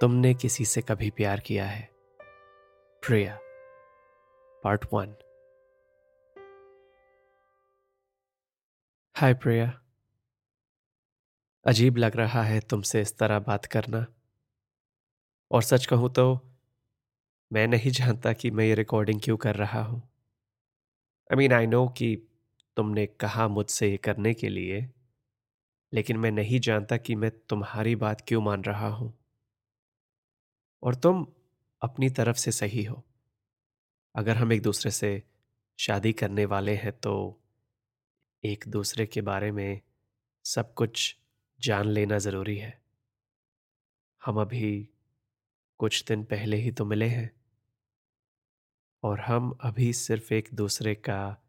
तुमने किसी से कभी प्यार किया है? Priya part one hi Priya. अजीब लग रहा है तुमसे इस तरह बात करना। और सच कहूँ तो मैं नहीं जानता कि मैं ये रिकॉर्डिंग क्यों कर रहा हूँ। आई मीन आई नो कि तुमने कहा मुझसे ये करने के लिए, लेकिन मैं नहीं जानता कि मैं तुम्हारी बात क्यों मान रहा हूँ। और तुम अपनी तरफ़ से सही हो। अगर हम एक दूसरे से शादी करने वाले हैं तो एक दूसरे के बारे में सब कुछ जान लेना ज़रूरी है। हम अभी कुछ दिन पहले ही तो मिले हैं। और हम अभी सिर्फ़ एक दूसरे का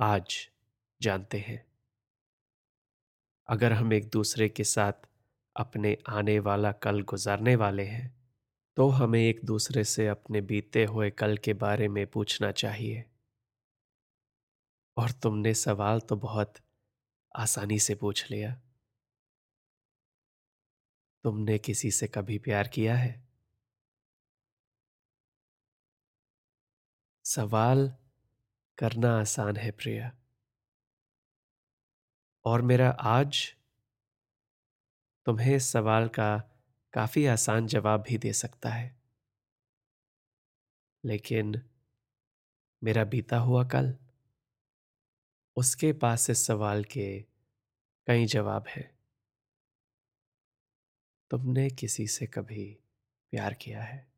आज जानते हैं। अगर हम एक दूसरे के साथ अपने आने वाला कल गुजारने वाले हैं तो हमें एक दूसरे से अपने बीते हुए कल के बारे में पूछना चाहिए। और तुमने सवाल तो बहुत आसानी से पूछ लिया। तुमने किसी से कभी प्यार किया है? सवाल करना आसान है प्रिया। और मेरा आज तुम्हें सवाल का काफ़ी आसान जवाब भी दे सकता है। लेकिन मेरा बीता हुआ कल, उसके पास इस सवाल के कई जवाब हैं। तुमने किसी से कभी प्यार किया है?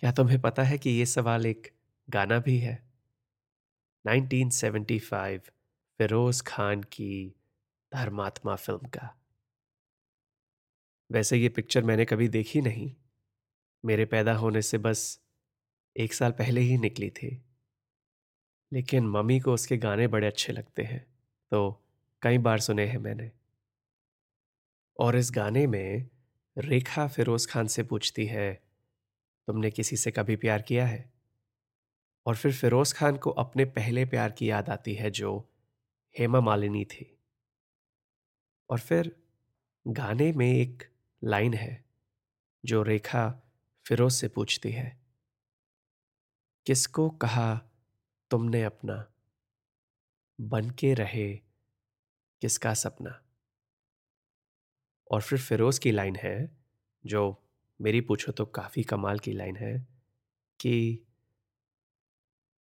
क्या तुम्हें पता है कि यह सवाल एक गाना भी है? 1975 फिरोज खान की धर्मात्मा फ़िल्म का। वैसे ये पिक्चर मैंने कभी देखी नहीं। मेरे पैदा होने से बस एक साल पहले ही निकली थी। लेकिन मम्मी को उसके गाने बड़े अच्छे लगते हैं तो कई बार सुने हैं मैंने। और इस गाने में रेखा फिरोज खान से पूछती है, तुमने किसी से कभी प्यार किया है? और फिर फिरोज खान को अपने पहले प्यार की याद आती है जो हेमा मालिनी थी। और फिर गाने में एक लाइन है, जो रेखा फिरोज से पूछती है। किसको कहा तुमने अपना? बन के रहे किसका सपना? और फिर फिरोज की लाइन है, जो मेरी पूछो तो काफ़ी कमाल की लाइन है, कि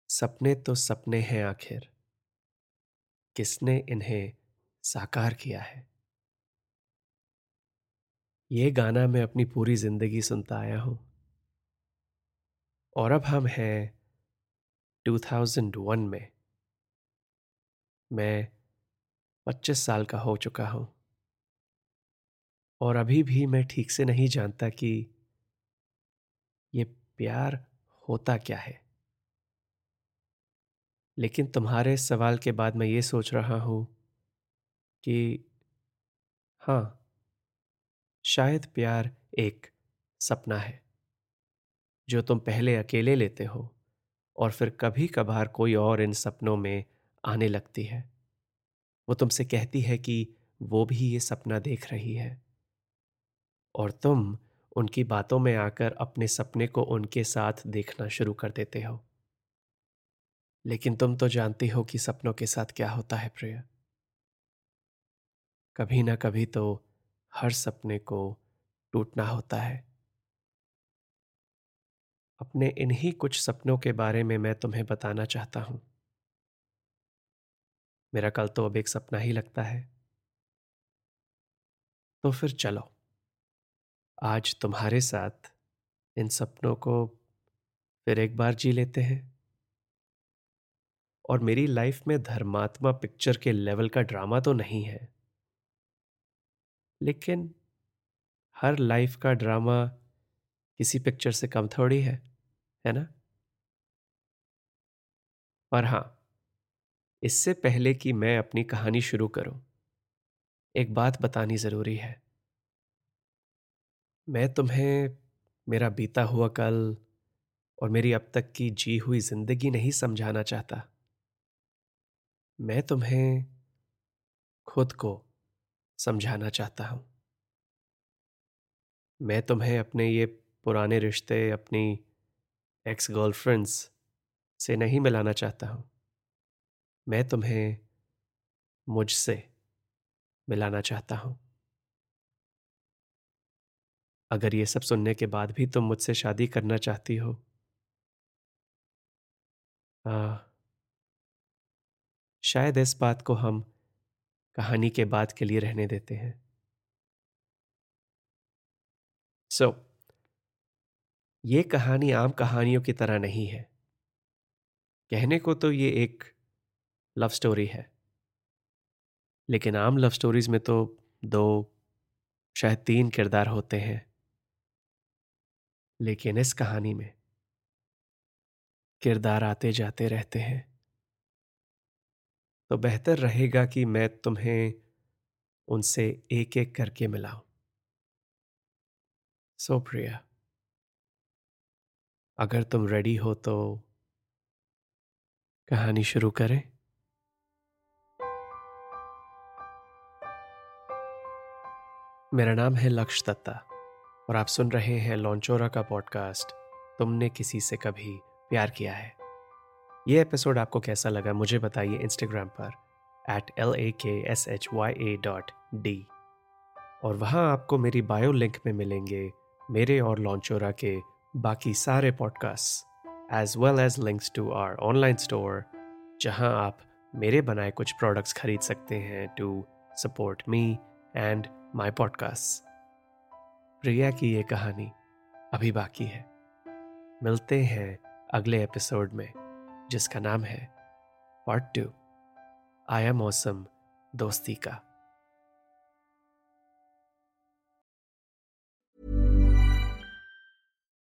सपने तो सपने हैं आखिर, किसने इन्हें साकार किया है? ये गाना मैं अपनी पूरी ज़िंदगी सुनता आया हूँ। और अब हम हैं 2001 में। मैं 25 साल का हो चुका हूँ। और अभी भी मैं ठीक से नहीं जानता कि ये प्यार होता क्या है। लेकिन तुम्हारे सवाल के बाद मैं ये सोच रहा हूँ कि हाँ शायद प्यार एक सपना है, जो तुम पहले अकेले लेते हो और फिर कभी कभार कोई और इन सपनों में आने लगती है। वो तुमसे कहती है कि वो भी ये सपना देख रही है। और तुम उनकी बातों में आकर अपने सपने को उनके साथ देखना शुरू कर देते हो। लेकिन तुम तो जानती हो कि सपनों के साथ क्या होता है प्रिया। कभी ना कभी तो हर सपने को टूटना होता है। अपने इन्हीं कुछ सपनों के बारे में मैं तुम्हें बताना चाहता हूँ। मेरा कल तो अब एक सपना ही लगता है। तो फिर चलो। आज तुम्हारे साथ इन सपनों को फिर एक बार जी लेते हैं। और मेरी लाइफ में धर्मात्मा पिक्चर के लेवल का ड्रामा तो नहीं है। लेकिन हर लाइफ का ड्रामा किसी पिक्चर से कम थोड़ी है है ना? और हाँ, इससे पहले कि मैं अपनी कहानी शुरू करूँ, एक बात बतानी ज़रूरी है। मैं तुम्हें, मेरा बीता हुआ कल और मेरी अब तक की जी हुई ज़िंदगी नहीं समझाना चाहता। मैं तुम्हें खुद को समझाना चाहता हूँ। मैं तुम्हें अपने ये पुराने रिश्ते अपनी एक्स गर्लफ्रेंड्स से नहीं मिलाना चाहता हूँ। मैं तुम्हें मुझसे मिलाना चाहता हूँ। अगर ये सब सुनने के बाद भी तुम मुझसे शादी करना चाहती हो। आ, शायद इस बात को हम कहानी के बाद के लिए रहने देते हैं। सो so, ये कहानी आम कहानियों की तरह नहीं है। कहने को तो ये एक लव स्टोरी है। लेकिन आम लव स्टोरीज में तो दो शायद तीन किरदार होते हैं। लेकिन इस कहानी में किरदार आते जाते रहते हैं। तो बेहतर रहेगा कि मैं तुम्हें उनसे एक एक करके मिलाऊं। सो प्रिया। अगर तुम रेडी हो तो कहानी शुरू करें। मेरा नाम है लक्ष दत्ता और आप सुन रहे हैं लॉन्चोरा का पॉडकास्ट, तुमने किसी से कभी प्यार किया है। यह एपिसोड आपको कैसा लगा मुझे बताइए इंस्टाग्राम पर at L A K S H Y A dot D और वहाँ आपको मेरी बायो लिंक में मिलेंगे मेरे और लॉन्चोरा के बाकी सारे podcast as well as links to our online store जहाँ आप मेरे बनाए कुछ प्रोडक्ट्स खरीद सकते हैं to support me and my podcast Priya की ये कहानी अभी बाकी है। मिलते हैं अगले एपिसोड में। जिसका नाम है पार्ट टू आई एम मौसम दोस्ती का।